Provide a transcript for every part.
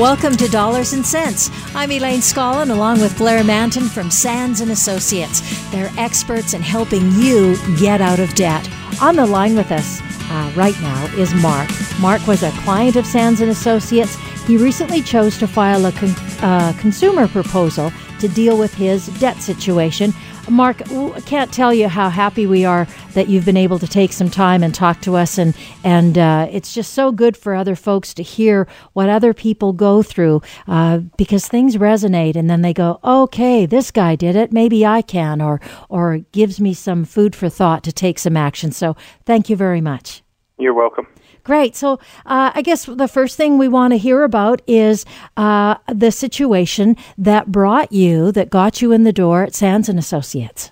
Welcome to Dollars and Cents. I'm Elaine Scollin along with Blair Mantin from Sands and Associates. They're experts in helping you get out of debt. On the line with us uh, right now is Mark. Mark was a client of Sands and Associates. He recently chose to file a con- uh, consumer proposal to deal with his debt situation. Mark, I can't tell you how happy we are that you've been able to take some time and talk to us, and and uh, it's just so good for other folks to hear what other people go through uh, because things resonate, and then they go, okay, this guy did it, maybe I can, or or gives me some food for thought to take some action. So thank you very much. You're welcome. Great. So uh, I guess the first thing we want to hear about is uh, the situation that brought you, that got you in the door at Sands and Associates.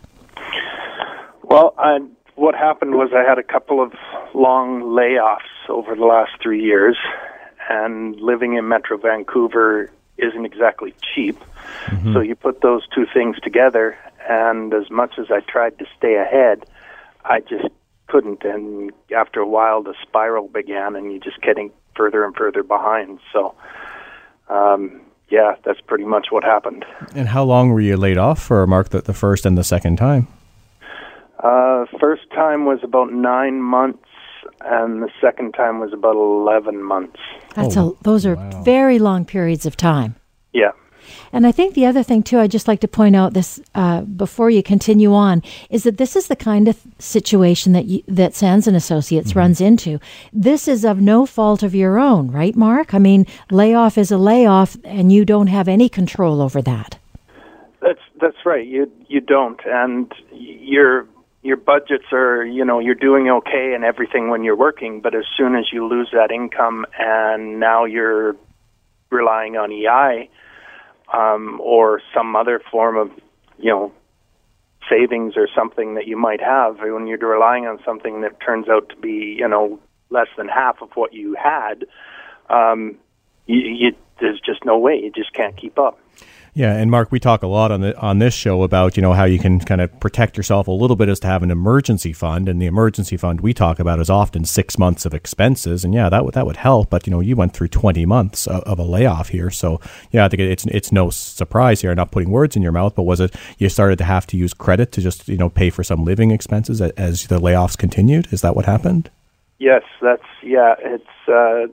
Well, I, what happened was I had a couple of long layoffs over the last three years, and living in Metro Vancouver isn't exactly cheap. Mm-hmm. So you put those two things together, and as much as I tried to stay ahead, I just couldn't. And after a while, the spiral began, and you're just getting further and further behind. So, um, yeah, that's pretty much what happened. And how long were you laid off for, Mark, the, the first and the second time? Uh, first time was about nine months, and the second time was about 11 months. That's oh, a, those are wow. very long periods of time. Yeah. And I think the other thing too, I'd just like to point out this uh, before you continue on, is that this is the kind of situation that you, that Sands and Associates mm-hmm. runs into. This is of no fault of your own, right, Mark? I mean, layoff is a layoff, and you don't have any control over that. That's that's right. You you don't, and your your budgets are you know you're doing okay and everything when you're working, but as soon as you lose that income and now you're relying on EI um, or some other form of, you know, savings or something that you might have when you're relying on something that turns out to be, you know, less than half of what you had. Um, you, you, there's just no way. You just can't keep up. Yeah, and Mark, we talk a lot on the on this show about you know how you can kind of protect yourself a little bit as to have an emergency fund, and the emergency fund we talk about is often six months of expenses, and yeah, that would that would help. But you know, you went through twenty months of, of a layoff here, so yeah, I think it's it's no surprise here. I'm Not putting words in your mouth, but was it you started to have to use credit to just you know pay for some living expenses as the layoffs continued? Is that what happened? Yes, that's yeah. It's uh,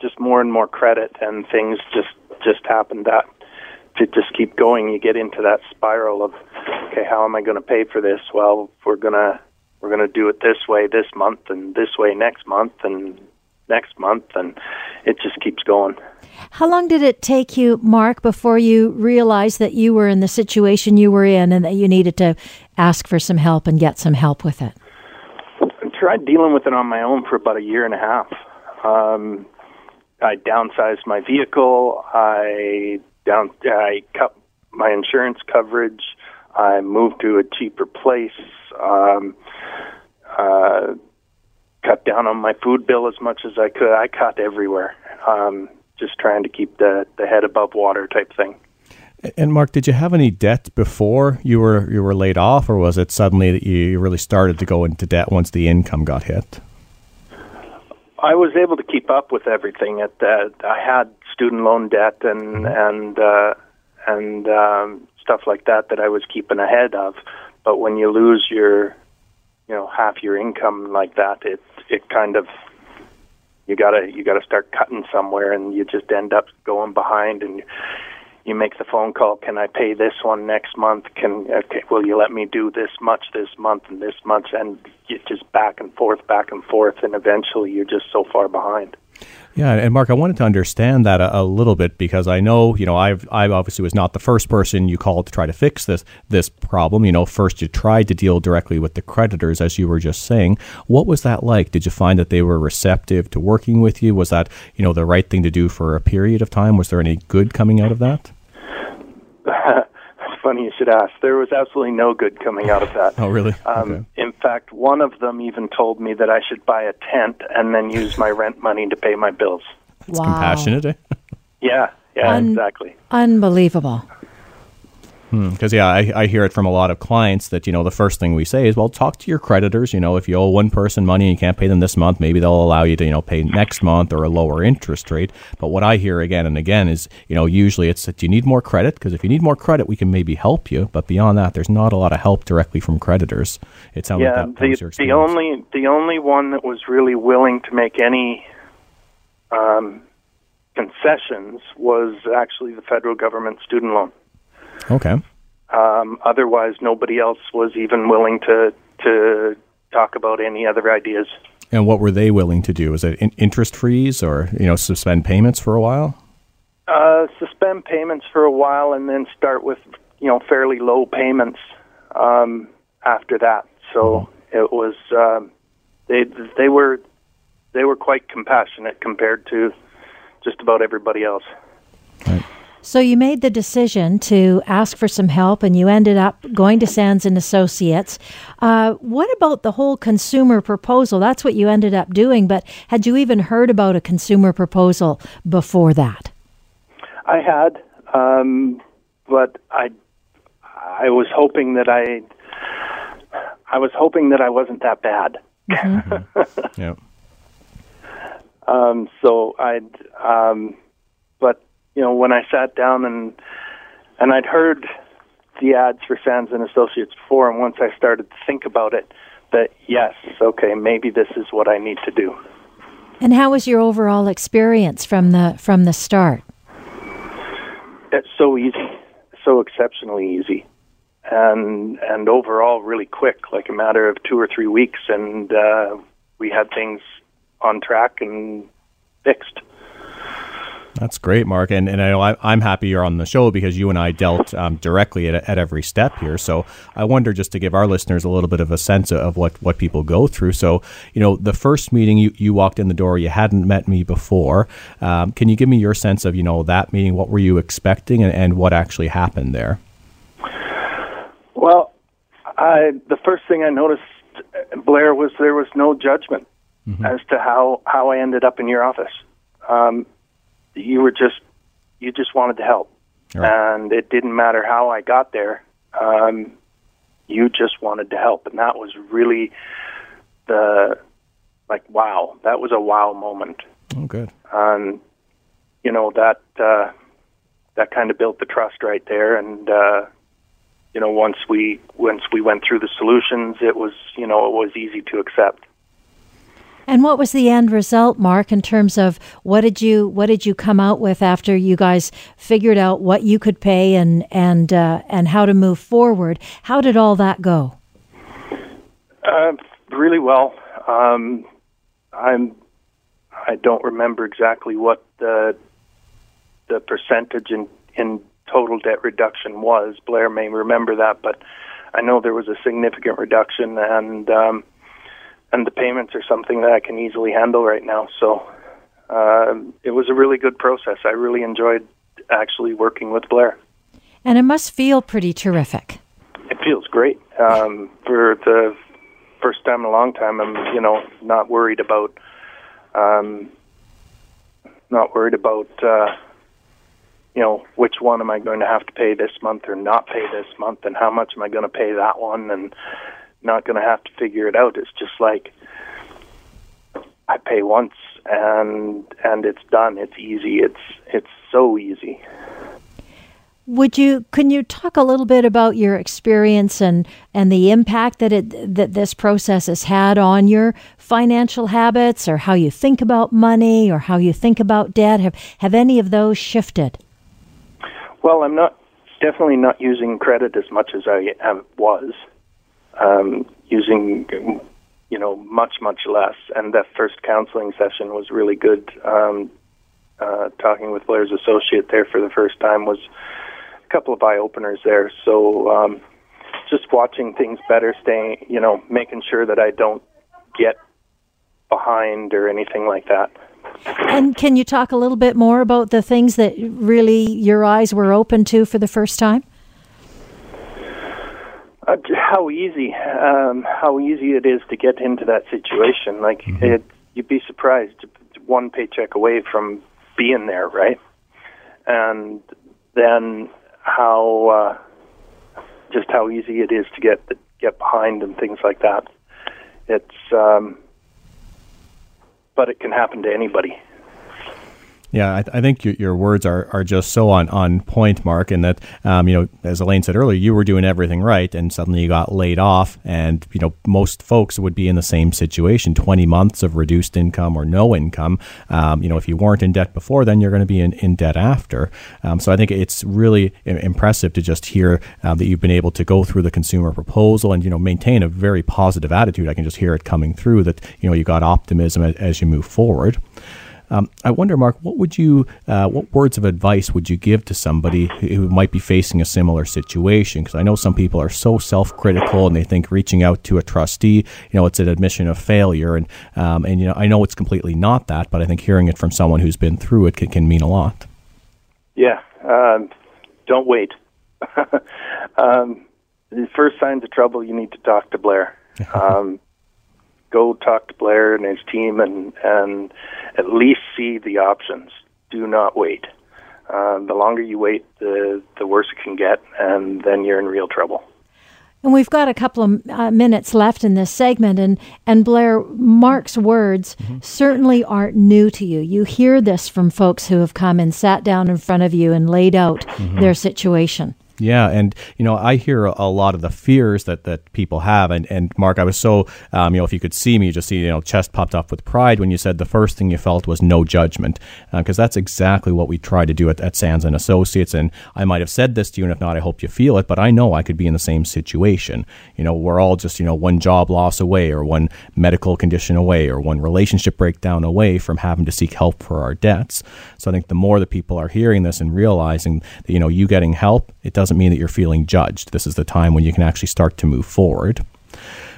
just more and more credit, and things just just happened that to just keep going, you get into that spiral of, okay, how am I going to pay for this? Well, we're gonna we're gonna do it this way this month, and this way next month, and next month, and it just keeps going. How long did it take you, Mark, before you realized that you were in the situation you were in and that you needed to ask for some help and get some help with it? I tried dealing with it on my own for about a year and a half. Um, I downsized my vehicle. I down. I cut my insurance coverage. I moved to a cheaper place. Um, uh, cut down on my food bill as much as I could. I cut everywhere, um, just trying to keep the the head above water type thing. And Mark, did you have any debt before you were you were laid off, or was it suddenly that you really started to go into debt once the income got hit? I was able to keep up with everything. At that, I had student loan debt and and uh, and um, stuff like that that I was keeping ahead of. But when you lose your, you know, half your income like that, it it kind of you gotta you gotta start cutting somewhere, and you just end up going behind and you make the phone call can i pay this one next month? Can okay will you let me do this much this month and this month and you just back and forth back and forth and eventually you're just so far behind yeah, and Mark, I wanted to understand that a, a, little bit because I know, you know, I've I obviously was not the first person you called to try to fix this this problem. You know, first you tried to deal directly with the creditors, as you were just saying. What was that like? Did you find that they were receptive to working with you? Was that you know the right thing to do for a period of time? Was there any good coming out of that? funny you should ask. There was absolutely no good coming out of that. Oh, really? Um, okay. In fact, one of them even told me that I should buy a tent and then use my rent money to pay my bills. It's wow. compassionate, eh? Yeah, yeah, Un- exactly. Unbelievable. Because yeah, I, I hear it from a lot of clients that you know the first thing we say is, well, talk to your creditors. You know, if you owe one person money and you can't pay them this month, maybe they'll allow you to you know pay next month or a lower interest rate. But what I hear again and again is, you know, usually it's that you need more credit because if you need more credit, we can maybe help you. But beyond that, there's not a lot of help directly from creditors. It sounds yeah, like that, the the only the only one that was really willing to make any um, concessions was actually the federal government student loan. Okay. Um, otherwise, nobody else was even willing to to talk about any other ideas. And what were they willing to do? Was it in- interest freeze or you know suspend payments for a while? Uh, suspend payments for a while and then start with you know fairly low payments um, after that. So it was um, they they were they were quite compassionate compared to just about everybody else. So you made the decision to ask for some help, and you ended up going to Sands and Associates. Uh, what about the whole consumer proposal? That's what you ended up doing. But had you even heard about a consumer proposal before that? I had, um, but I I was hoping that I I was hoping that I wasn't that bad. Yeah. Um, so I'd, um, but you know, when I sat down and and I'd heard the ads for Sands and Associates before, and once I started to think about it, that yes, okay, maybe this is what I need to do. And how was your overall experience from the from the start? It's so easy, so exceptionally easy, and and overall really quick, like a matter of two or three weeks, and uh, we had things on track and fixed. That's great, Mark. And, and I know I, I'm happy you're on the show because you and I dealt um, directly at, at every step here. So I wonder just to give our listeners a little bit of a sense of what, what people go through. So, you know, the first meeting you, you walked in the door, you hadn't met me before. Um, can you give me your sense of, you know, that meeting? What were you expecting and, and what actually happened there? Well, I the first thing I noticed, Blair, was there was no judgment as to how how I ended up in your office. Um, you were just you just wanted to help, Right. and it didn't matter how I got there. Um, you just wanted to help, and that was really the like wow. That was a wow moment Oh, good. and you know that uh, that kind of built the trust right there. And uh, you know, once we once we went through the solutions, it was you know it was easy to accept. And what was the end result, Mark, in terms of what did you what did you come out with after you guys figured out what you could pay and and uh, and how to move forward? How did all that go? Uh, really well. Um, I'm. I don't remember exactly what the the percentage in in total debt reduction was. Blair may remember that, but I know there was a significant reduction, and um, and the payments are something that I can easily handle right now. So uh, it was a really good process. I really enjoyed actually working with Blair. And it must feel pretty terrific. It feels great. Um, for the first time in a long time, I'm you know not worried about um, not worried about uh, you know which one am I going to have to pay this month or not pay this month, and how much am I going to pay that one, and not going to have to figure it out. It's just like I pay once and and it's done. It's easy. It's it's so easy. Would you can you talk a little bit about your experience and and the impact that it that this process has had on your financial habits or how you think about money or how you think about debt? Have have any of those shifted? Well, I'm not definitely not using credit as much as I have, was. Um, using, you know, much much less. And that first counseling session was really good. Um, uh, talking with Blair's associate there for the first time was a couple of eye openers there. So um, just watching things better, staying, you know, making sure that I don't get behind or anything like that. And can you talk a little bit more about the things that really your eyes were open to for the first time? Uh, how easy, um, how easy it is to get into that situation. Like mm-hmm. it, you'd be surprised, one paycheck away from being there, right? And then how uh, just how easy it is to get get behind and things like that. It's um, but it can happen to anybody. Yeah, I, th- I think your, your, words are, are just so on, on point, Mark, in that, um, you know, as Elaine said earlier, you were doing everything right and suddenly you got laid off. And, you know, most folks would be in the same situation 20 months of reduced income or no income. Um, you know, if you weren't in debt before, then you're going to be in, in debt after. Um, so I think it's really impressive to just hear uh, that you've been able to go through the consumer proposal and, you know, maintain a very positive attitude. I can just hear it coming through that, you know, you got optimism as, as you move forward. Um, I wonder, Mark, what would you, uh, what words of advice would you give to somebody who might be facing a similar situation? Because I know some people are so self-critical and they think reaching out to a trustee, you know, it's an admission of failure, and um, and you know, I know it's completely not that, but I think hearing it from someone who's been through it can, can mean a lot. Yeah, um, don't wait. um, the first signs of trouble, you need to talk to Blair. Um, go talk to Blair and his team and and at least see the options. Do not wait. Uh, the longer you wait, the the worse it can get, and then you're in real trouble. And we've got a couple of uh, minutes left in this segment, and and Blair, Mark's words mm-hmm. certainly aren't new to you. You hear this from folks who have come and sat down in front of you and laid out mm-hmm. their situation. Yeah, and you know, I hear a, lot of the fears that, that people have, and, and Mark, I was so um, you know, if you could see me, you just see you know, chest popped up with pride when you said the first thing you felt was no judgment, because uh, that's exactly what we try to do at, at Sands and Associates. And I might have said this to you, and if not, I hope you feel it. But I know I could be in the same situation. You know, we're all just you know one job loss away, or one medical condition away, or one relationship breakdown away from having to seek help for our debts. So I think the more that people are hearing this and realizing that you know you getting help, it doesn't mean that you're feeling judged. This is the time when you can actually start to move forward.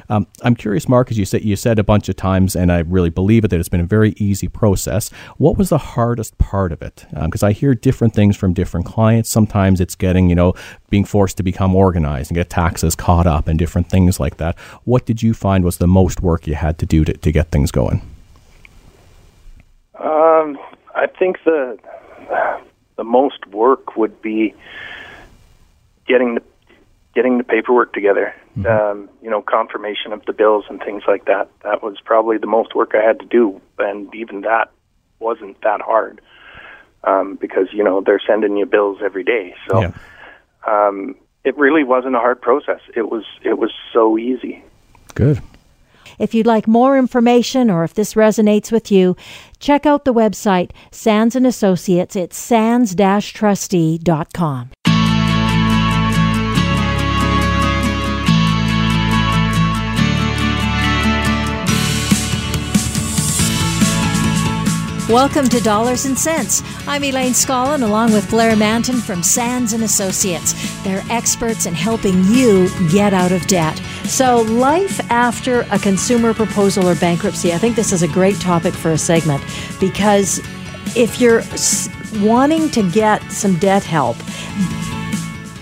Um, I'm curious, Mark, as you said, you said a bunch of times, and I really believe it, that it's been a very easy process. What was the hardest part of it? Because um, I hear different things from different clients. Sometimes it's getting, you know, being forced to become organized and get taxes caught up and different things like that. What did you find was the most work you had to do to, to get things going? Um, I think the the most work would be getting the getting the paperwork together. Mm-hmm. Um, you know, confirmation of the bills and things like that. That was probably the most work I had to do, and even that wasn't that hard um, because you know they're sending you bills every day. So yeah. um, it really wasn't a hard process. It was it was so easy. Good. If you'd like more information or if this resonates with you, check out the website Sands and Associates. It's sands-trustee.com. Welcome to Dollars and Cents. I'm Elaine Scollin along with Blair Mantin from Sands and Associates. They're experts in helping you get out of debt. So, life after a consumer proposal or bankruptcy. I think this is a great topic for a segment because if you're wanting to get some debt help,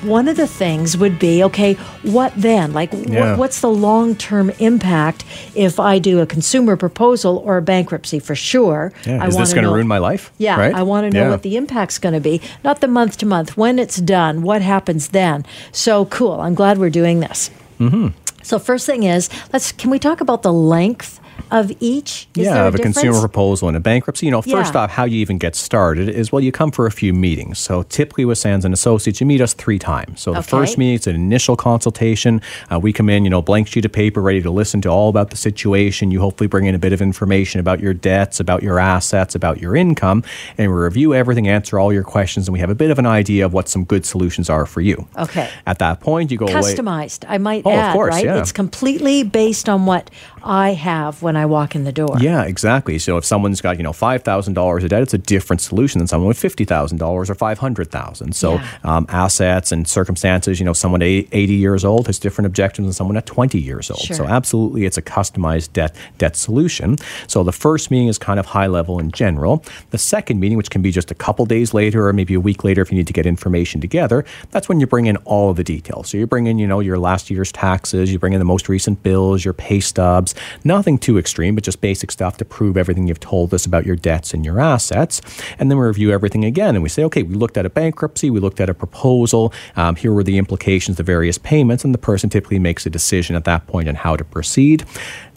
one of the things would be okay, what then? Like, yeah. wh- what's the long term impact if I do a consumer proposal or a bankruptcy for sure? Yeah. Is this going to ruin my life? Yeah, right? I want to know yeah. what the impact's going to be, not the month to month, when it's done, what happens then. So cool. I'm glad we're doing this. Mm-hmm. So first thing is, let's can we talk about the length of each? Is yeah, of a, a consumer proposal and a bankruptcy. You know, first yeah. off, how you even get started is well, you come for a few meetings. So typically with Sands and Associates, you meet us three times. So the okay. first meeting is an initial consultation. Uh, we come in, you know, blank sheet of paper, ready to listen to all about the situation. You hopefully bring in a bit of information about your debts, about your assets, about your income, and we review everything, answer all your questions, and we have a bit of an idea of what some good solutions are for you. Okay. At that point, you go customized. Away. I might oh, add, of course, right? Yeah. It's completely based on what I have when I walk in the door. Yeah, exactly. So if someone's got you know five thousand dollars of debt, it's a different solution than someone with fifty thousand dollars or five hundred thousand. So Yeah. um, assets and circumstances. You know, someone 80 years old has different objectives than someone at twenty years old. Sure. So absolutely, it's a customized debt debt solution. So the first meeting is kind of high level in general. The second meeting, which can be just a couple days later or maybe a week later if you need to get information together, that's when you bring in all of the details. So you bring in, you know, your last year's taxes, you bring in the most recent bills, your pay stubs, nothing too extreme, but just basic stuff to prove everything you've told us about your debts and your assets. And then we review everything again and we say, okay, we looked at a bankruptcy, we looked at a proposal, um, here were the implications, the various payments, and the person typically makes a decision at that point on how to proceed.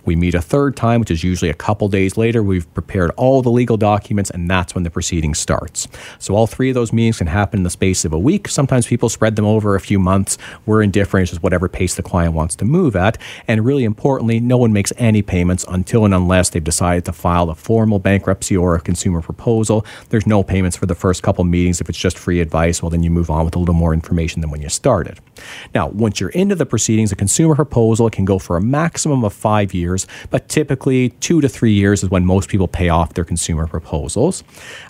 We meet a third time, which is usually a couple days later. We've prepared all the legal documents, and that's when the proceeding starts. So, all three of those meetings can happen in the space of a week. Sometimes people spread them over a few months. We're indifferent, it's just whatever pace the client wants to move at. And really importantly, no one makes any payments until and unless they've decided to file a formal bankruptcy or a consumer proposal. There's no payments for the first couple meetings. If it's just free advice, well, then you move on with a little more information than when you started. Now, once you're into the proceedings, a consumer proposal can go for a maximum of five years, but typically two to three years is when most people pay off their consumer proposals.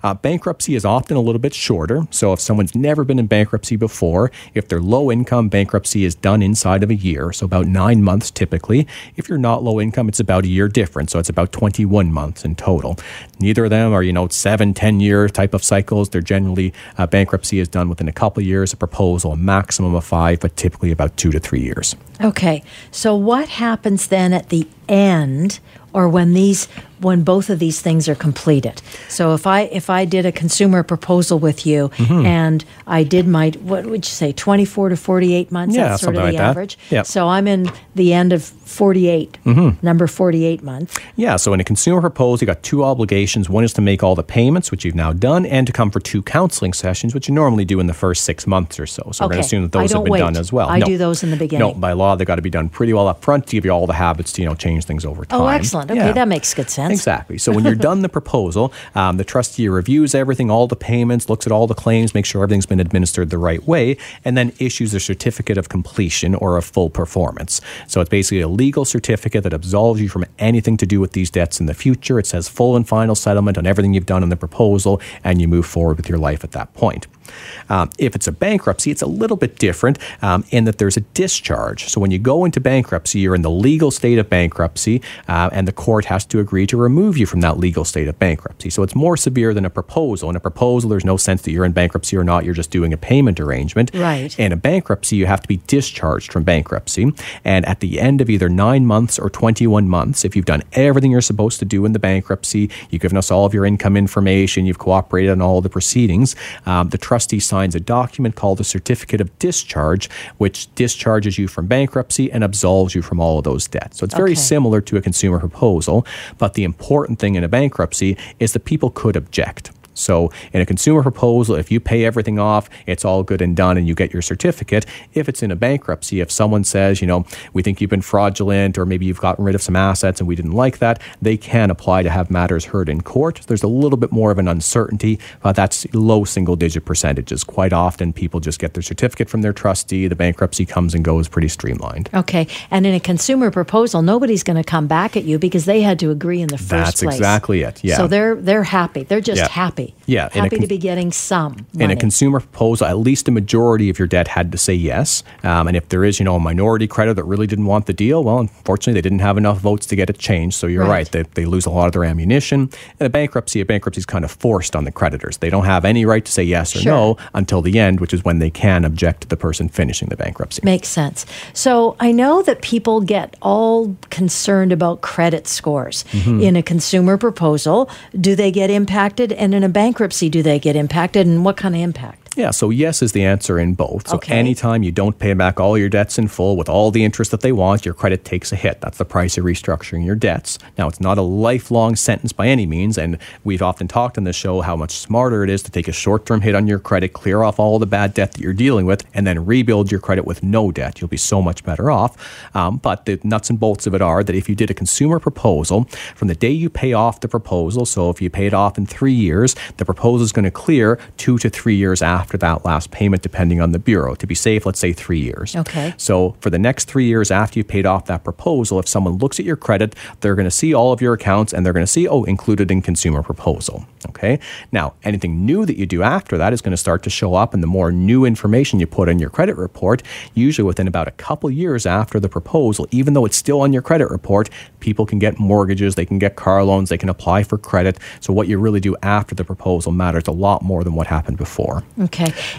Uh, bankruptcy is often a little bit shorter. So if someone's never been in bankruptcy before, if they're low income, bankruptcy is done inside of a year, so about nine months typically. If you're not low income, it's about a year different, so it's about 21 months in total. Neither of them are, you know, seven, 10 year type of cycles. They're generally, uh, bankruptcy is done within a couple years, a proposal, a maximum of five, but typically about two to three years. Okay. So what happens then at the end or when these when both of these things are completed? So if I if I did a consumer proposal with you Mm-hmm. and I did my what would you say 24 to 48 months Yeah, that's sort of something the like that. average. Yep. So I'm in the end of 48 Mm-hmm. number 48 months. Yeah, so in a consumer proposal, you got two obligations. One is to make all the payments, which you've now done, and to come for two counseling sessions, which you normally do in the first six months or so. So we're going to assume that those have been wait. done as well. I do those in the beginning. No, by law, they've got to be done pretty well up front to give you all the habits to you know change things over time. Oh, excellent. Okay, Yeah. that makes good sense. Exactly. So when you're done the proposal, um, the trustee reviews everything, all the payments, looks at all the claims, makes sure everything's been administered the right way, and then issues a certificate of completion or a full performance. So it's basically a legal certificate that absolves you from anything to do with these debts in the future. It says full and final settlement on everything you've done in the proposal, and you move forward with your life at that point. Um, if it's a bankruptcy, it's a little bit different um, in that there's a discharge. So when you go into bankruptcy, you're in the legal state of bankruptcy, uh, and the court has to agree to remove you from that legal state of bankruptcy. So it's more severe than a proposal. In a proposal, there's no sense that you're in bankruptcy or not. You're just doing a payment arrangement. Right. In a bankruptcy, you have to be discharged from bankruptcy. And at the end of either nine months or 21 months, if you've done everything you're supposed to do in the bankruptcy, you've given us all of your income information, you've cooperated on all the proceedings, um, the trustee signs a document called a certificate of discharge, which discharges you from bankruptcy and absolves you from all of those debts. So it's very Okay. similar to a consumer proposal. But the important thing in a bankruptcy is that people could object. So, in a consumer proposal, if you pay everything off, it's all good and done and you get your certificate. If it's in a bankruptcy, if someone says, you know, we think you've been fraudulent or maybe you've gotten rid of some assets and we didn't like that, they can apply to have matters heard in court. There's a little bit more of an uncertainty, but that's low single digit percentages. Quite often, people just get their certificate from their trustee, the bankruptcy comes and goes pretty streamlined. Okay. And in a consumer proposal, nobody's going to come back at you because they had to agree in the first That's place. That's exactly it, yeah. So they're they're happy. They're just Yeah. happy. Yeah, Happy con- to be getting some in a consumer proposal, at least a majority of your debt had to say yes. Um, and if there is, you know, a minority creditor that really didn't want the deal, well, unfortunately, they didn't have enough votes to get it changed. So you're Right. right; they, they lose a lot of their ammunition. And a bankruptcy, a bankruptcy is kind of forced on the creditors. They don't have any right to say yes or Sure. no until the end, which is when they can object to the person finishing the bankruptcy. Makes sense. So I know that people get all concerned about credit scores. Mm-hmm. In a consumer proposal, do they get impacted? And in a bankruptcy, do they get impacted? And what kind of impact? Yeah, so yes is the answer in both. So Okay. anytime you don't pay back all your debts in full with all the interest that they want, your credit takes a hit. That's the price of restructuring your debts. Now, it's not a lifelong sentence by any means, and we've often talked on this show how much smarter it is to take a short-term hit on your credit, clear off all the bad debt that you're dealing with, and then rebuild your credit with no debt. You'll be so much better off. Um, but the nuts and bolts of it are that if you did a consumer proposal, from the day you pay off the proposal, so if you pay it off in three years, the proposal is going to clear two to three years after after that last payment, depending on the bureau. To be safe, let's say three years. Okay. So for the next three years after you've paid off that proposal, if someone looks at your credit, they're going to see all of your accounts and they're going to see, oh, included in consumer proposal. Okay. Now, anything new that you do after that is going to start to show up, and the more new information you put in your credit report, usually within about a couple years after the proposal, even though it's still on your credit report, people can get mortgages, they can get car loans, they can apply for credit. So what you really do after the proposal matters a lot more than what happened before. Okay.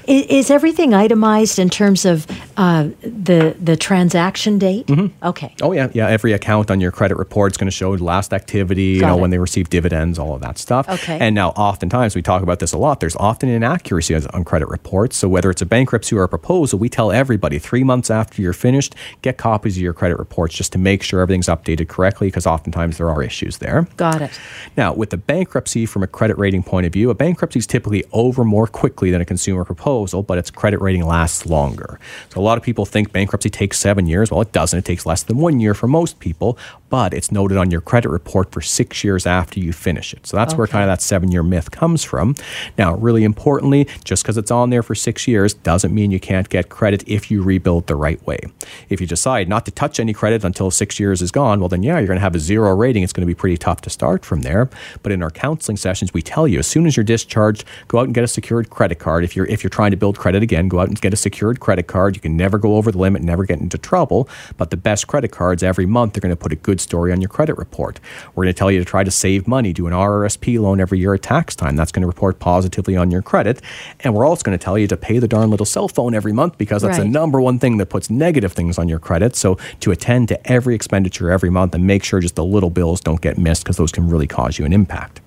Is, is everything itemized in terms of uh, the the transaction date? Mm-hmm. Okay. Oh yeah, yeah. Every account on your credit report is going to show last activity, Got you know, it. when they receive dividends, all of that stuff. Okay. And now, oftentimes, we talk about this a lot. There's often inaccuracies on credit reports. So whether it's a bankruptcy or a proposal, we tell everybody three months after you're finished, get copies of your credit reports just to make sure everything's updated correctly, because oftentimes there are issues there. Got it. Now, with the bankruptcy from a credit rating point of view, a bankruptcy is typically over more quickly than a consumer proposal, but its credit rating lasts longer. So a lot of people think bankruptcy takes seven years. Well, it doesn't. It takes less than one year for most people, but it's noted on your credit report for six years after you finish it. So that's where kind of that seven year myth comes from. Now, really importantly, just because it's on there for six years doesn't mean you can't get credit if you rebuild the right way. If you decide not to touch any credit until six years is gone, well, then yeah, you're going to have a zero rating. It's going to be pretty tough to start from there. But in our counseling sessions, we tell you as soon as you're discharged, go out and get a secured credit card. If you're if you're trying to build credit again, go out and get a secured credit card. You can never go over the limit, never get into trouble. But the best credit cards every month they're going to put a good story on your credit report. We're going to tell you to try to save money, do an RRSP loan every year at tax time. That's going to report positively on your credit. And we're also going to tell you to pay the darn little cell phone every month because that's the number one thing that puts negative things on your credit. So to attend to every expenditure every month and make sure just the little bills don't get missed because those can really cause you an impact.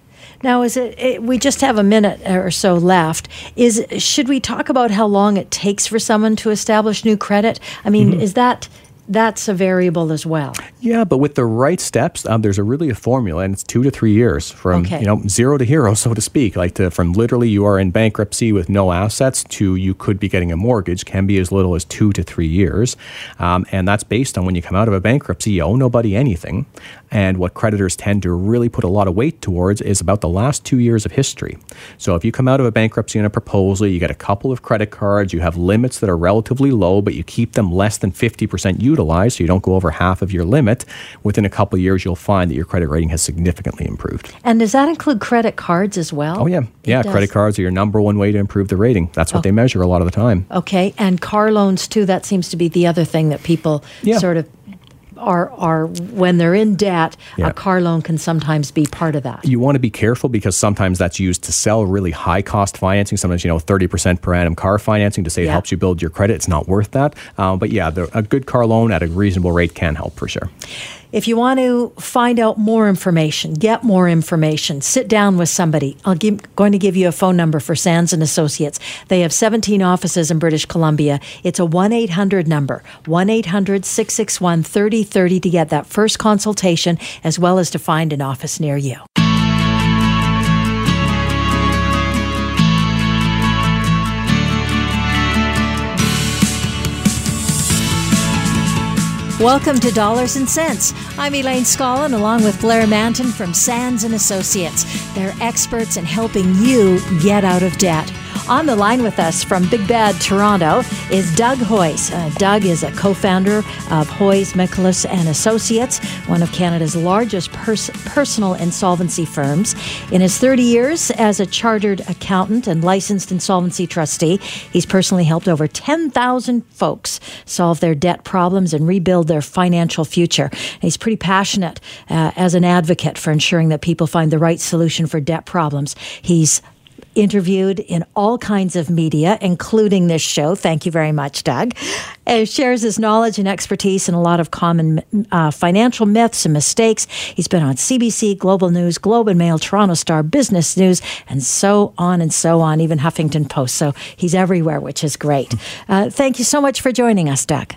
Now, is it, it? We just have a minute or so left. Is should we talk about how long it takes for someone to establish new credit? I mean, Mm-hmm. is that that's a variable as well? Yeah, but with the right steps, um, there's a really a formula, and it's two to three years from Okay. you know zero to hero, so to speak. Like to, from literally you are in bankruptcy with no assets to you could be getting a mortgage can be as little as two to three years, um, and that's based on when you come out of a bankruptcy, you owe nobody anything, and what creditors tend to really put a lot of weight towards is about the last two years of history. So if you come out of a bankruptcy and a proposal, you get a couple of credit cards, you have limits that are relatively low, but you keep them less than 50% utilized, so you don't go over half of your limit, within a couple of years, you'll find that your credit rating has significantly improved. And does that include credit cards as well? Oh, yeah. Yeah, credit cards are your number one way to improve the rating. That's what oh. they measure a lot of the time. Okay, and car loans too. That seems to be the other thing that people Yeah. sort of are are when they're in debt. Yeah. A car loan can sometimes be part of that. you want to be careful because sometimes that's used to sell really high cost financing. Sometimes, you know, 30% per annum car financing to say it helps you build your credit. It's not worth that. Um, but yeah, the, a good car loan at a reasonable rate can help for sure. If you want to find out more information, get more information, sit down with somebody. I'm going to give you a phone number for Sands and Associates. They have 17 offices in British Columbia. It's a 1-800 number, 1-800-661-3030 to get that first consultation as well as to find an office near you. Welcome to Dollars and Cents. I'm Elaine Scollin along with Blair Mantin from Sands and Associates. They're experts in helping you get out of debt. On the line with us from Big Bad Toronto is Doug Hoyes. Uh, Doug is a co-founder of Hoyes, Michalos and Associates, one of Canada's largest pers- personal insolvency firms. In his 30 years as a chartered accountant and licensed insolvency trustee, he's personally helped over 10,000 folks solve their debt problems and rebuild their financial future. He's pretty passionate uh, as an advocate for ensuring that people find the right solution for debt problems. He's interviewed in all kinds of media, including this show. Thank you very much, Doug. Uh, shares his knowledge and expertise in a lot of common uh, financial myths and mistakes. He's been on CBC, Global News, Globe and Mail, Toronto Star, Business News, and so on and so on, even Huffington Post. So he's everywhere, which is great. Uh, thank you so much for joining us, Doug.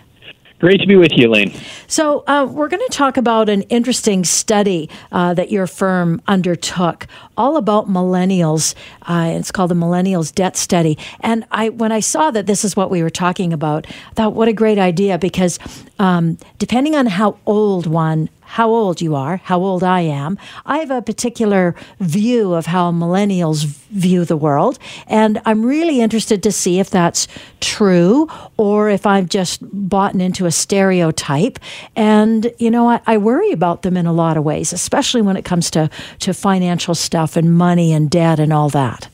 Great to be with you, Elaine. So, uh, we're going to talk about an interesting study uh, that your firm undertook, all about millennials. Uh, it's called the Millennials Debt Study. And I, when I saw that this is what we were talking about, I thought, what a great idea! Because um, depending on how old one how old you are, how old I am. I have a particular view of how millennials view the world, and I'm really interested to see if that's true or if I've just bought into a stereotype. And, you know, I, I worry about them in a lot of ways, especially when it comes to, to financial stuff and money and debt and all that.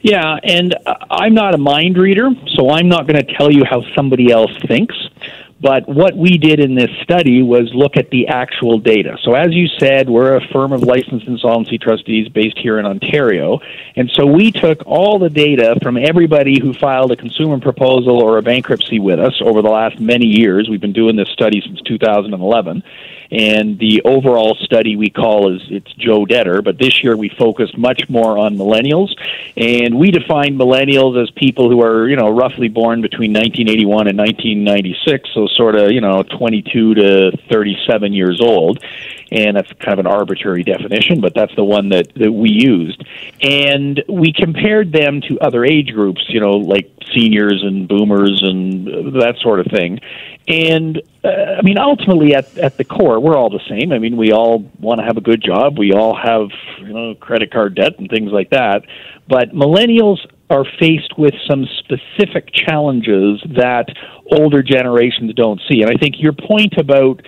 Yeah, and I'm not a mind reader, so I'm not going to tell you how somebody else thinks. But what we did in this study was look at the actual data. So, as you said, we're a firm of licensed insolvency trustees based here in Ontario. And so we took all the data from everybody who filed a consumer proposal or a bankruptcy with us over the last many years. We've been doing this study since 2011 and the overall study we call is it's Joe Debtor. But this year we focused much more on millennials, and we define millennials as people who are you know roughly born between 1981 and 1996, so sort of you know 22 to 37 years old and that's kind of an arbitrary definition, but that's the one that, that we used. And we compared them to other age groups, you know, like seniors and boomers and that sort of thing. And uh, I mean, ultimately, at at the core, we're all the same. I mean, we all want to have a good job. We all have you know credit card debt and things like that. But millennials are faced with some specific challenges that older generations don't see. And I think your point about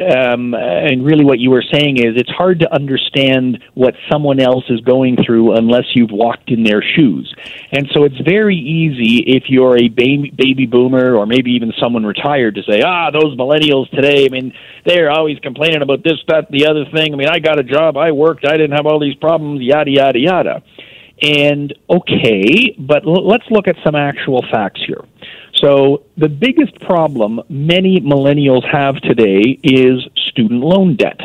um, and really what you were saying is it's hard to understand what someone else is going through unless you've walked in their shoes. And so it's very easy if you're a baby, baby boomer or maybe even someone retired to say, ah, those millennials today, I mean, they're always complaining about this, that, the other thing. I mean, I got a job, I worked, I didn't have all these problems, yada, yada, yada. And okay, but l- let's look at some actual facts here. So, the biggest problem many millennials have today is student loan debt.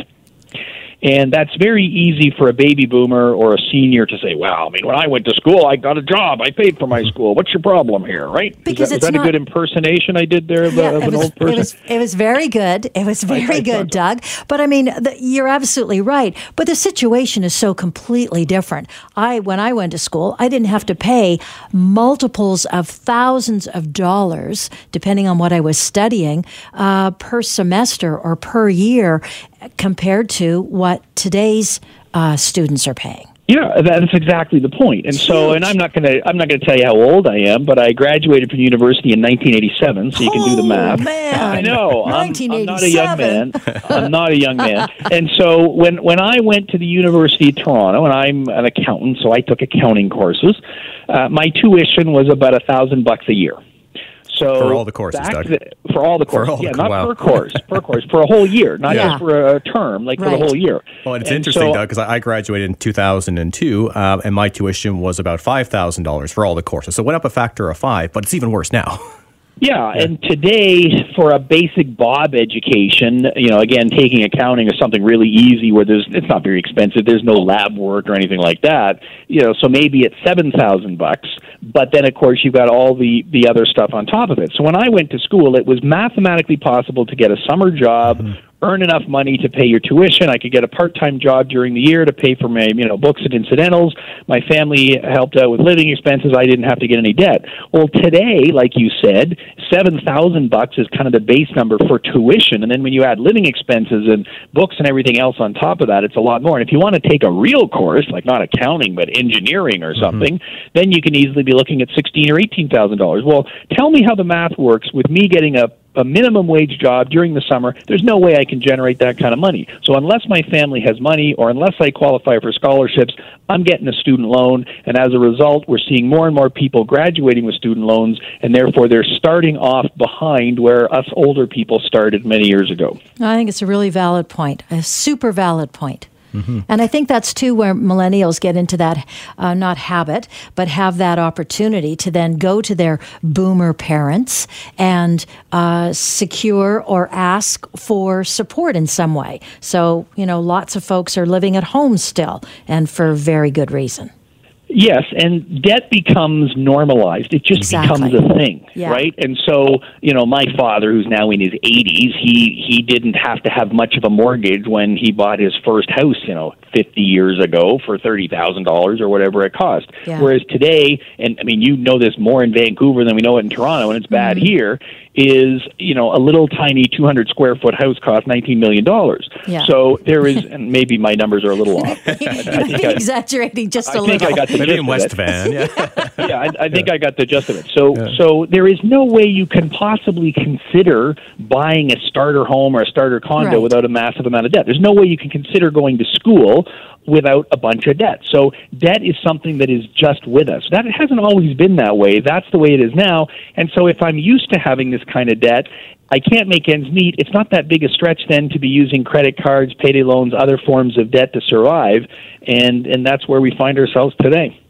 And that's very easy for a baby boomer or a senior to say, well, I mean, when I went to school, I got a job. I paid for my mm-hmm. school. What's your problem here, right? Because is that, it's that not, a good impersonation I did there of, yeah, of an was, old person? It was, it was very good. It was very I, I good, Doug. But I mean, the, you're absolutely right. But the situation is so completely different. I, when I went to school, I didn't have to pay multiples of thousands of dollars, depending on what I was studying, uh, per semester or per year compared to what today's uh, students are paying. Yeah, that's exactly the point. And so, and I'm not going to I'm not to tell you how old I am, but I graduated from university in 1987, so you can do the math. Man. I know. I'm, I'm not a young man. I'm not a young man. And so when when I went to the University of Toronto, and I'm an accountant, so I took accounting courses. Uh, my tuition was about a thousand bucks a year. So for all the courses, Doug. The, for all the courses, all yeah, the, not wow. per course, per course, for a whole year, not yeah. just for a term, like right. for the whole year. Well, it's and interesting, so, Doug, because I graduated in 2002, uh, and my tuition was about five thousand dollars for all the courses. So it went up a factor of five, but it's even worse now. Yeah, and today for a basic Bob education, you know, again, taking accounting is something really easy where there's it's not very expensive. There's no lab work or anything like that. You know, so maybe it's seven thousand bucks, but then of course you've got all the the other stuff on top of it. So when I went to school, it was mathematically possible to get a summer job. Mm-hmm earn enough money to pay your tuition. I could get a part-time job during the year to pay for my, you know, books and incidentals. My family helped out with living expenses. I didn't have to get any debt. Well, today, like you said, seven thousand bucks is kind of the base number for tuition, and then when you add living expenses and books and everything else on top of that, it's a lot more. And if you want to take a real course, like not accounting but engineering or mm-hmm. something, mm-hmm. then you can easily be looking at sixteen or eighteen thousand dollars. Well, tell me how the math works with me getting a a minimum wage job during the summer, there's no way I can generate that kind of money. So unless my family has money or unless I qualify for scholarships, I'm getting a student loan. And as a result, we're seeing more and more people graduating with student loans, and therefore they're starting off behind where us older people started many years ago. I think it's a really valid point, a super valid point. Mm-hmm. And I think that's too where millennials get into that, uh, not habit, but have that opportunity to then go to their boomer parents and uh, secure or ask for support in some way. So, you know, lots of folks are living at home still, and for very good reason. Yes, and debt becomes normalized. It just exactly. becomes a thing, yeah. right? And so, you know, my father, who's now in his 80s, he he didn't have to have much of a mortgage when he bought his first house, you know, 50 years ago for $30,000 or whatever it cost. Yeah. Whereas today, and I mean, you know this more in Vancouver than we know it in Toronto, and it's bad Mm-hmm. here, is, you know, a little tiny 200 square foot house costs $19 million. Yeah. So there is, and maybe my numbers are a little off. you might be I- exaggerating just a I think little. I got the Maybe gist in of West it. Van. Yeah. yeah, I, I think I got the gist of it. So, so there is no way you can possibly consider buying a starter home or a starter condo Right. without a massive amount of debt. There's no way you can consider going to school without a bunch of debt. So, debt is something that is just with us. That hasn't always been that way. That's the way it is now. And so, if I'm used to having this kind of debt, I can't make ends meet. It's not that big a stretch then to be using credit cards, payday loans, other forms of debt to survive, and and that's where we find ourselves today.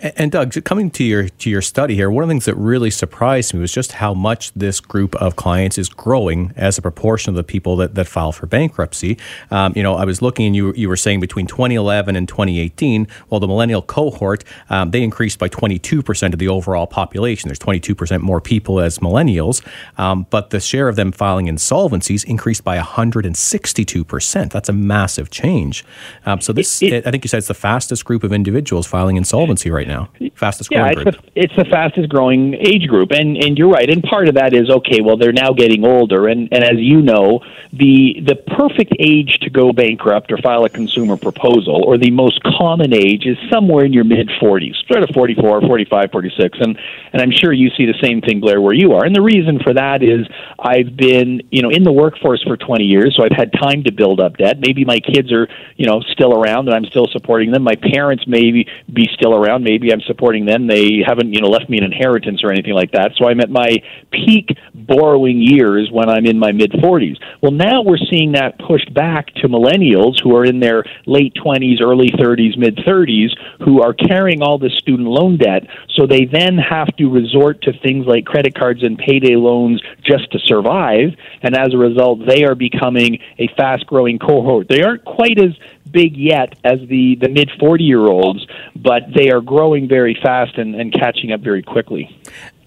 And, and Doug, coming to your to your study here, one of the things that really surprised me was just how much this group of clients is growing as a proportion of the people that, that file for bankruptcy. Um, you know, I was looking, and you you were saying between 2011 and 2018, well, the millennial cohort um, they increased by 22 percent of the overall population. There's 22 percent more people as millennials, um, but the share of them filing insolvencies increased by 162 percent. That's a massive change. Um, so this, It- it- I think you said it's the fastest group of individuals filing insolvency right now. Fastest Yeah, growing it's group. the, it's the fastest growing age group, and and you're right. And part of that is okay. Well, they're now getting older, and and as you know, the the perfect age to go bankrupt or file a consumer proposal, or the most common age, is somewhere in your mid 40s, sort of 44, 45, 46, and and I'm sure you see the same thing, Blair, where you are. And the reason for that is I've been you know in the workforce for 20 years, so I've had time to build up debt. Maybe my kids are you know still around, and I'm still supporting them. My parents may be still around. Maybe I'm supporting them. They haven't, you know, left me an inheritance or anything like that. So I'm at my peak borrowing years when I'm in my mid 40s. Well, now we're seeing that pushed back to millennials who are in their late 20s, early 30s, mid 30s, who are carrying all this student loan debt. So they then have to resort to things like credit cards and payday loans just to survive. And as a result, they are becoming a fast growing cohort. They aren't quite as big yet as the, the mid 40 year olds, but they are growing very fast and, and catching up very quickly.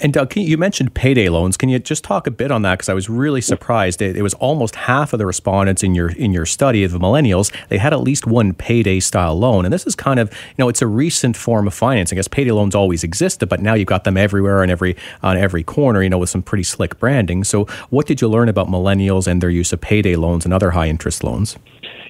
And Doug, you, you mentioned payday loans. Can you just talk a bit on that? Because I was really surprised. It, it was almost half of the respondents in your in your study of the millennials. They had at least one payday style loan, and this is kind of you know it's a recent form of financing. I guess payday loans always existed, but now you've got them everywhere and every on every corner. You know, with some pretty slick branding. So, what did you learn about millennials and their use of payday loans and other high interest loans?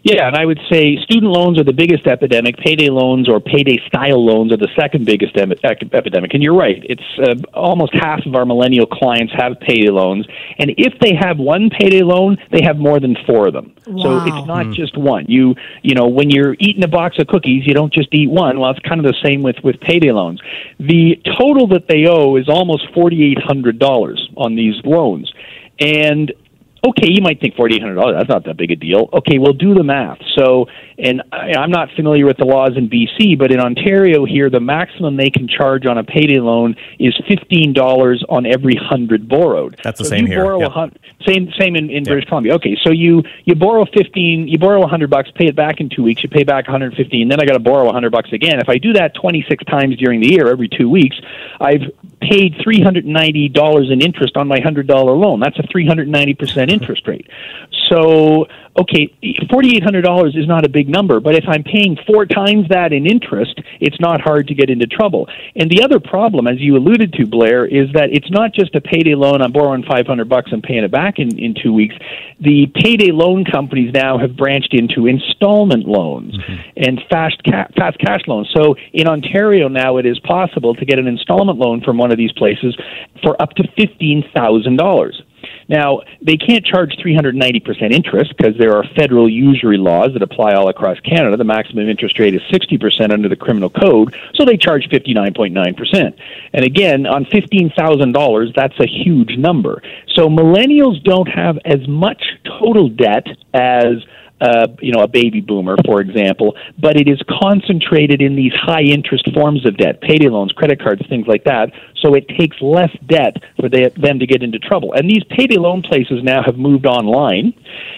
Yeah, and I would say student loans are the biggest epidemic. Payday loans or payday style loans are the second biggest em- epidemic. And you're right; it's uh, almost half of our millennial clients have payday loans, and if they have one payday loan, they have more than four of them. So it's not just one. You you know when you're eating a box of cookies, you don't just eat one. Well, it's kind of the same with with payday loans. The total that they owe is almost forty eight hundred dollars on these loans, and okay, you might think forty eight hundred dollars. That's not that big a deal. Okay, well, do the math. So, and I, I'm not familiar with the laws in BC, but in Ontario here, the maximum they can charge on a payday loan is fifteen dollars on every hundred borrowed. That's the So same you here, Borrow a hun- same same in, in British Columbia. Okay, so you you borrow fifteen, you borrow a hundred bucks, pay it back in two weeks. You pay back one hundred fifteen. Then I got to borrow a hundred bucks again. If I do that twenty six times during the year, every two weeks, I've paid three hundred ninety dollars in interest on my hundred dollar loan. That's a three hundred ninety percent interest rate. So okay, forty eight hundred dollars is not a big number, but if I'm paying four times that in interest, it's not hard to get into trouble. And the other problem, as you alluded to, Blair, is that it's not just a payday loan. I'm borrowing five hundred bucks and paying it back in, in two weeks. The payday loan companies now have branched into installment loans mm-hmm. and fast ca- fast cash loans. So in Ontario now, it is possible to get an installment loan from one of these places for up to fifteen thousand dollars. Now, they can't charge 390% interest because there are federal usury laws that apply all across Canada. The maximum interest rate is 60% under the criminal code, so they charge 59.9%. And again, on $15,000, that's a huge number. So millennials don't have as much total debt as uh, you know, a baby boomer, for example, but it is concentrated in these high interest forms of debt, payday loans, credit cards, things like that. So it takes less debt for they, them to get into trouble. And these payday loan places now have moved online.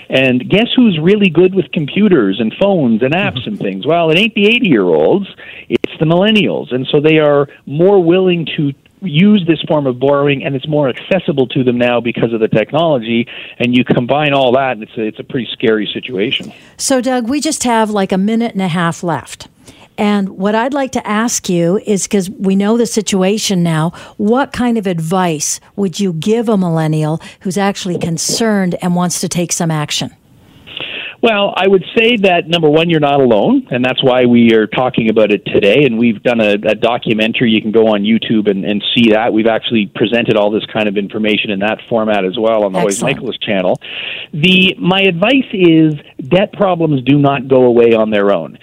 And guess who's really good with computers and phones and apps and things? Well, it ain't the 80 year olds, it's the millennials. And so they are more willing to use this form of borrowing, and it's more accessible to them now because of the technology. And you combine all that, and it's a, it's a pretty scary situation. So, Doug, we just have like a minute and a half left. And what I'd like to ask you is because we know the situation now, what kind of advice would you give a millennial who's actually concerned and wants to take some action? Well, I would say that number one, you're not alone, and that's why we are talking about it today. And we've done a, a documentary. You can go on YouTube and, and, see that. We've actually presented all this kind of information in that format as well on the Hoyes Michalos channel. The my advice is debt problems do not go away on their own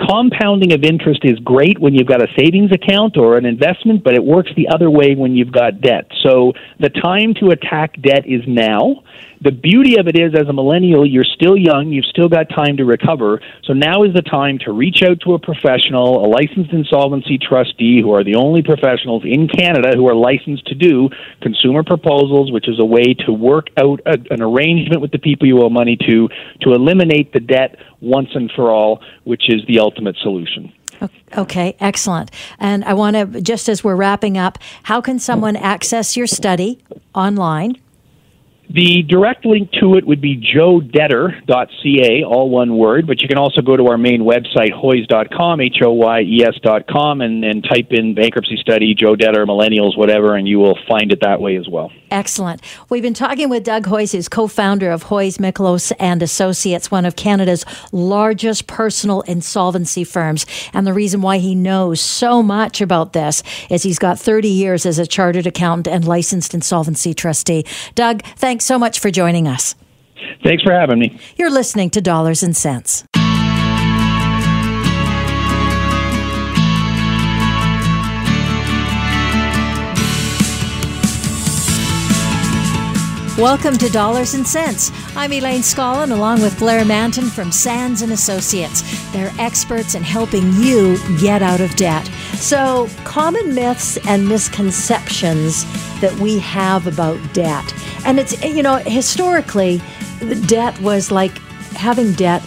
compounding of interest is great when you've got a savings account or an investment, but it works the other way when you've got debt. So the time to attack debt is now the beauty of it is, as a millennial, you're still young, you've still got time to recover. So now is the time to reach out to a professional, a licensed insolvency trustee, who are the only professionals in Canada who are licensed to do consumer proposals, which is a way to work out a, an arrangement with the people you owe money to to eliminate the debt once and for all, which is the ultimate solution. Okay, excellent. And I want to, just as we're wrapping up, how can someone access your study online? The direct link to it would be joedebtor.ca, all one word, but you can also go to our main website, hoyes.com, H O Y E S.com, and, and type in bankruptcy study, Joe Debtor, millennials, whatever, and you will find it that way as well. Excellent. We've been talking with Doug Hoyes, who's co founder of Hoyes Michalos and Associates, one of Canada's largest personal insolvency firms. And the reason why he knows so much about this is he's got 30 years as a chartered accountant and licensed insolvency trustee. Doug, thanks Thanks so much for joining us. Thanks for having me. You're listening to Dollars and Cents. Welcome to Dollars and Cents. I'm Elaine Scollin along with Blair Mantin from Sands and Associates. They're experts in helping you get out of debt. So, common myths and misconceptions that we have about debt. And it's you know, historically debt was like having debt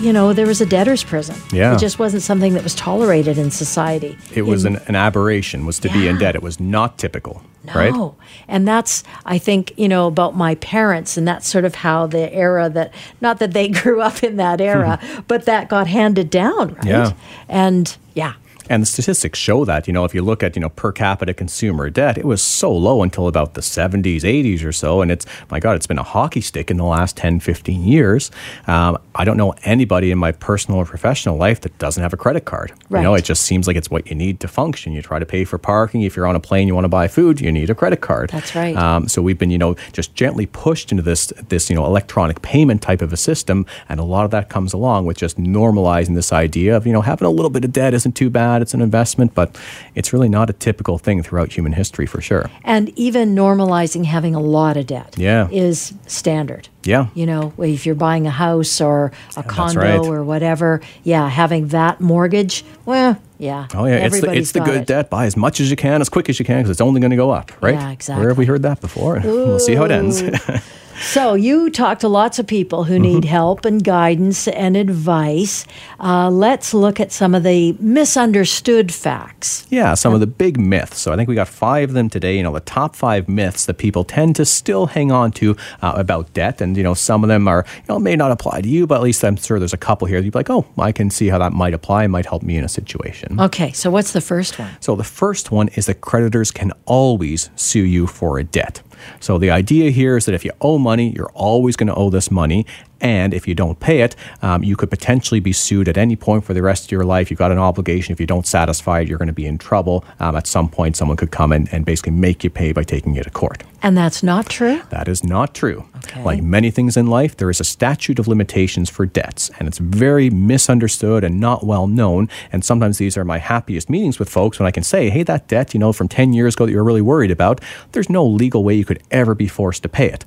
you know, there was a debtor's prison. Yeah. It just wasn't something that was tolerated in society. It was an, an, aberration, was to yeah. be in debt. It was not typical. No. Right? And that's, I think, you know, about my parents, and that's sort of how the era that, not that they grew up in that era, hmm. but that got handed down, right? Yeah. And yeah, and the statistics show that, you know, if you look at, you know, per capita consumer debt, it was so low until about the 70s, 80s or so. And it's, my God, it's been a hockey stick in the last 10, 15 years. Um, I don't know anybody in my personal or professional life that doesn't have a credit card. Right. You know, it just seems like it's what you need to function. You try to pay for parking. If you're on a plane, you want to buy food, you need a credit card. That's right. Um, so we've been, you know, just gently pushed into this, this, you know, electronic payment type of a system. And a lot of that comes along with just normalizing this idea of, you know, having a little bit of debt isn't too bad. It's an investment but it's really not a typical thing throughout human history for sure. And even normalizing having a lot of debt yeah. is standard. Yeah. You know, if you're buying a house or a condo right. or whatever, yeah, having that mortgage, well, yeah. Oh, yeah. It's the, it's the good it. debt. Buy as much as you can, as quick as you can, because it's only going to go up, right? Yeah, exactly. Where have we heard that before? Ooh. We'll see how it ends. So you talk to lots of people who need mm-hmm. help and guidance and advice. Uh, let's look at some of the misunderstood facts. Yeah, some of the big myths. So I think we got five of them today. You know, the top five myths that people tend to still hang on to uh, about debt, and you know, some of them are you know may not apply to you, but at least I'm sure there's a couple here. That you'd be like, oh, I can see how that might apply. It might help me in a situation. Okay, so what's the first one? So the first one is that creditors can always sue you for a debt. So the idea here is that if you owe money, you're always going to owe this money. And if you don't pay it, um, you could potentially be sued at any point for the rest of your life. You've got an obligation. If you don't satisfy it, you're going to be in trouble. Um, at some point, someone could come in and basically make you pay by taking you to court. And that's not true? That is not true. Okay. Like many things in life, there is a statute of limitations for debts, and it's very misunderstood and not well known. And sometimes these are my happiest meetings with folks when I can say, hey, that debt, you know, from 10 years ago that you're really worried about, there's no legal way you could ever be forced to pay it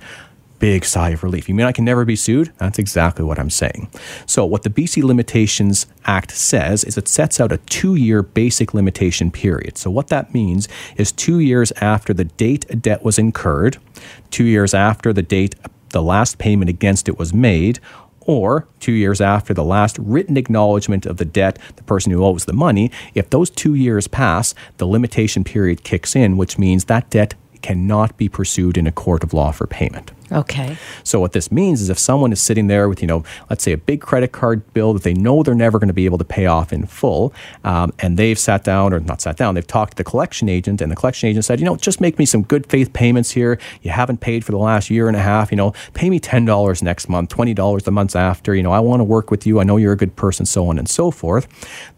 big sigh of relief. You mean I can never be sued? That's exactly what I'm saying. So, what the BC Limitations Act says is it sets out a two year basic limitation period. So, what that means is two years after the date a debt was incurred, two years after the date the last payment against it was made, or two years after the last written acknowledgement of the debt, the person who owes the money. If those two years pass, the limitation period kicks in, which means that debt cannot be pursued in a court of law for payment. Okay. So what this means is if someone is sitting there with, you know, let's say a big credit card bill that they know they're never going to be able to pay off in full, um, and they've sat down or not sat down, they've talked to the collection agent, and the collection agent said, you know, just make me some good faith payments here. You haven't paid for the last year and a half. You know, pay me ten dollars next month, twenty dollars the months after. You know, I want to work with you. I know you're a good person, so on and so forth.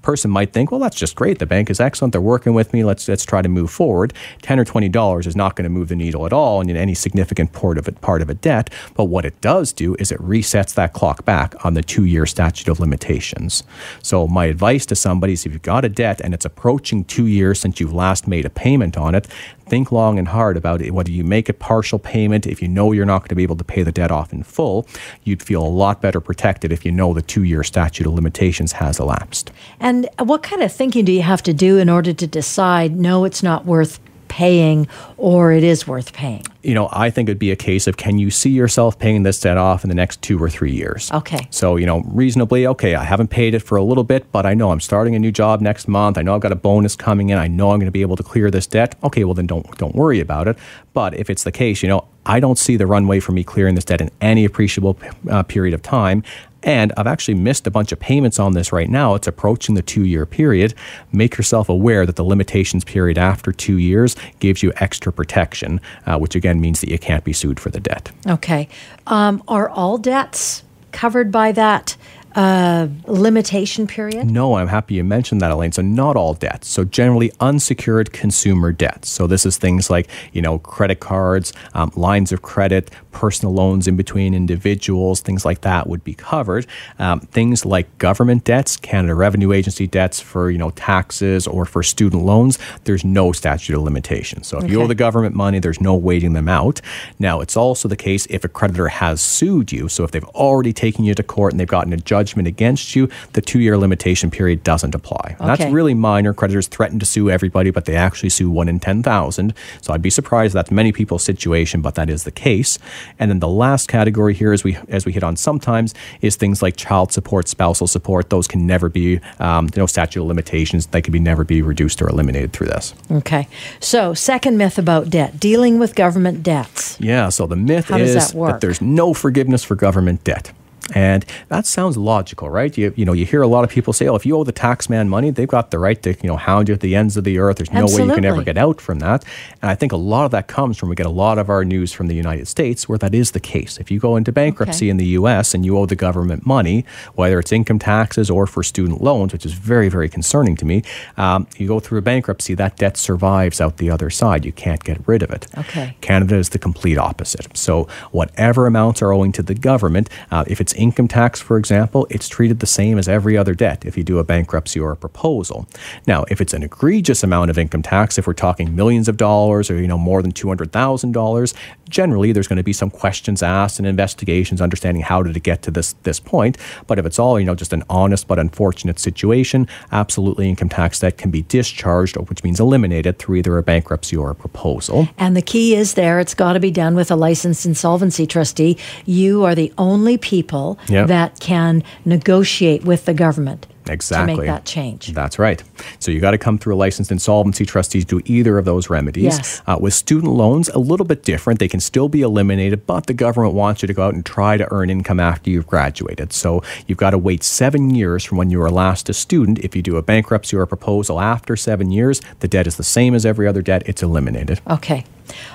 Person might think, well, that's just great. The bank is excellent. They're working with me. Let's let's try to move forward. Ten or twenty dollars is not going to move the needle at all in any significant part of it, part of a debt. But what it does do is it resets that clock back on the two year statute of limitations. So, my advice to somebody is if you've got a debt and it's approaching two years since you've last made a payment on it, think long and hard about it. Whether you make a partial payment, if you know you're not going to be able to pay the debt off in full, you'd feel a lot better protected if you know the two year statute of limitations has elapsed. And what kind of thinking do you have to do in order to decide, no, it's not worth paying or it is worth paying? You know, I think it'd be a case of can you see yourself paying this debt off in the next two or three years? Okay. So, you know, reasonably, okay, I haven't paid it for a little bit, but I know I'm starting a new job next month. I know I've got a bonus coming in. I know I'm going to be able to clear this debt. Okay, well then don't don't worry about it. But if it's the case, you know, I don't see the runway for me clearing this debt in any appreciable uh, period of time. And I've actually missed a bunch of payments on this right now. It's approaching the two year period. Make yourself aware that the limitations period after two years gives you extra protection, uh, which again means that you can't be sued for the debt. Okay. Um, are all debts covered by that? uh, limitation period? No, I'm happy you mentioned that, Elaine. So, not all debts. So, generally unsecured consumer debts. So, this is things like, you know, credit cards, um, lines of credit, personal loans in between individuals, things like that would be covered. Um, things like government debts, Canada Revenue Agency debts for, you know, taxes or for student loans, there's no statute of limitations. So, if okay. you owe the government money, there's no waiting them out. Now, it's also the case if a creditor has sued you. So, if they've already taken you to court and they've gotten a judgment against you, the two year limitation period doesn't apply. Okay. That's really minor. Creditors threaten to sue everybody, but they actually sue one in 10,000. So I'd be surprised that's many people's situation, but that is the case. And then the last category here, as we, as we hit on sometimes, is things like child support, spousal support. Those can never be, um, you know, statute of limitations. They can be never be reduced or eliminated through this. Okay. So, second myth about debt dealing with government debts. Yeah. So the myth How is that, that there's no forgiveness for government debt. And that sounds logical, right? You, you know, you hear a lot of people say, oh, if you owe the tax man money, they've got the right to, you know, hound you at the ends of the earth. There's Absolutely. no way you can ever get out from that. And I think a lot of that comes from we get a lot of our news from the United States where that is the case. If you go into bankruptcy okay. in the US and you owe the government money, whether it's income taxes or for student loans, which is very, very concerning to me, um, you go through a bankruptcy, that debt survives out the other side. You can't get rid of it. Okay. Canada is the complete opposite. So whatever amounts are owing to the government, uh, if it's income tax, for example, it's treated the same as every other debt if you do a bankruptcy or a proposal. Now, if it's an egregious amount of income tax, if we're talking millions of dollars or you know more than $200,000, generally there's going to be some questions asked and investigations understanding how did it get to this this point. But if it's all, you know, just an honest but unfortunate situation, absolutely income tax debt can be discharged, which means eliminated through either a bankruptcy or a proposal. And the key is there, it's got to be done with a licensed insolvency trustee. You are the only people yep. that can negotiate with the government exactly. to make that change. That's right. So you got to come through a licensed insolvency trustee to do either of those remedies. Yes. Uh, with student loans, a little bit different. They can still be eliminated, but the government wants you to go out and try to earn income after you've graduated. So you've got to wait seven years from when you were last a student. If you do a bankruptcy or a proposal after seven years, the debt is the same as every other debt. It's eliminated. Okay.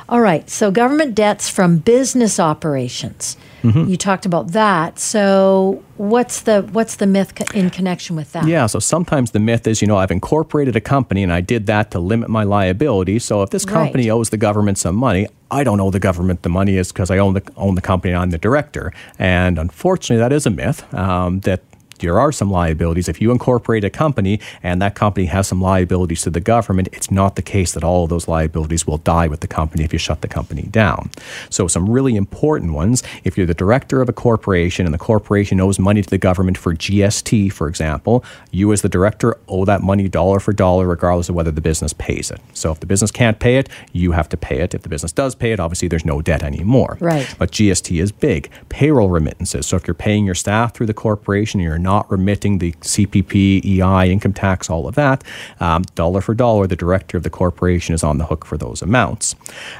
All right. So government debts from business operations. Mm-hmm. You talked about that. So what's the what's the myth in connection with that? Yeah. So sometimes the myth is, you know, I've incorporated a company and I did that to limit my liability. So if this company right. owes the government some money, I don't owe the government the money is because I own the own the company and I'm the director. And unfortunately, that is a myth. Um, that there are some liabilities. If you incorporate a company and that company has some liabilities to the government, it's not the case that all of those liabilities will die with the company if you shut the company down. So, some really important ones if you're the director of a corporation and the corporation owes money to the government for GST, for example, you as the director owe that money dollar for dollar, regardless of whether the business pays it. So, if the business can't pay it, you have to pay it. If the business does pay it, obviously there's no debt anymore. Right. But GST is big. Payroll remittances. So, if you're paying your staff through the corporation and you're not remitting the CPP, EI, income tax, all of that, um, dollar for dollar, the director of the corporation is on the hook for those amounts.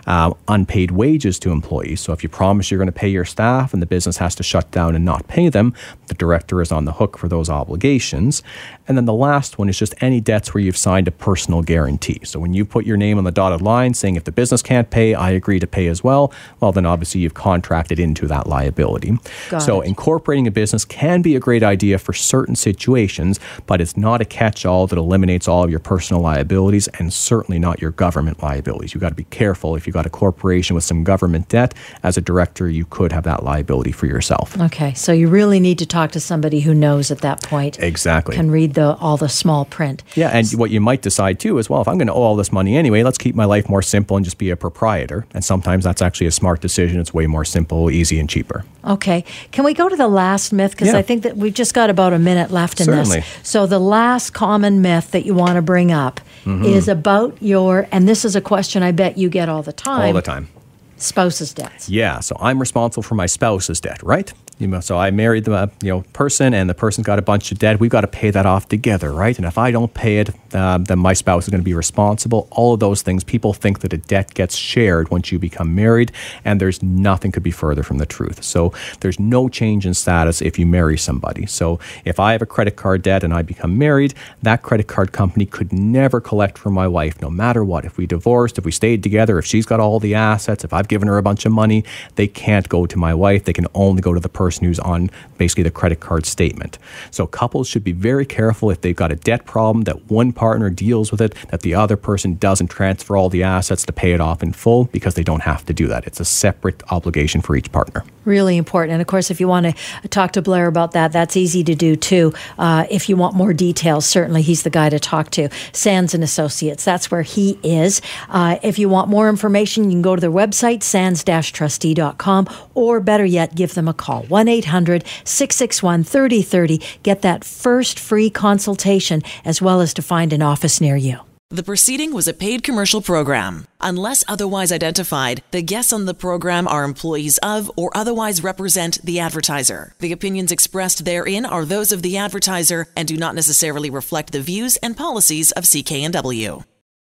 Uh, unpaid wages to employees. So if you promise you're going to pay your staff and the business has to shut down and not pay them, the director is on the hook for those obligations. And then the last one is just any debts where you've signed a personal guarantee. So when you put your name on the dotted line saying if the business can't pay, I agree to pay as well, well, then obviously you've contracted into that liability. Got so it. incorporating a business can be a great idea for certain situations, but it's not a catch all that eliminates all of your personal liabilities and certainly not your government liabilities. You've got to be careful. If you've got a corporation with some government debt, as a director, you could have that liability for yourself. Okay, so you really need to talk to somebody who knows at that point. Exactly. Can read the all the small print. Yeah, and what you might decide too is, well, if I'm going to owe all this money anyway, let's keep my life more simple and just be a proprietor. And sometimes that's actually a smart decision. It's way more simple, easy, and cheaper. Okay, can we go to the last myth because Yeah. I think that we've just got about a minute left in Certainly. this. So the last common myth that you want to bring up Mm-hmm. is about your, and this is a question I bet you get all the time. All the time. Spouse's debts. Yeah, so I'm responsible for my spouse's debt, right? You know, so I married the you know person, and the person's got a bunch of debt. We've got to pay that off together, right? And if I don't pay it, um, then my spouse is going to be responsible. All of those things. People think that a debt gets shared once you become married, and there's nothing could be further from the truth. So there's no change in status if you marry somebody. So if I have a credit card debt and I become married, that credit card company could never collect from my wife, no matter what. If we divorced, if we stayed together, if she's got all the assets, if I've given her a bunch of money, they can't go to my wife. They can only go to the person who's on basically the credit card statement. So couples should be very careful if they've got a debt problem that one partner deals with it, that the other person doesn't transfer all the assets to pay it off in full because they don't have to do that. It's a separate obligation for each partner. Really important. And of course, if you want to talk to Blair about that, that's easy to do too. Uh, if you want more details, certainly he's the guy to talk to. Sands and Associates, that's where he is. Uh, if you want more information, you can go to their website, sands-trustee.com, or better yet, give them a call, 1 800 661 3030. Get that first free consultation as well as to find an office near you. The proceeding was a paid commercial program. Unless otherwise identified, the guests on the program are employees of or otherwise represent the advertiser. The opinions expressed therein are those of the advertiser and do not necessarily reflect the views and policies of CKNW.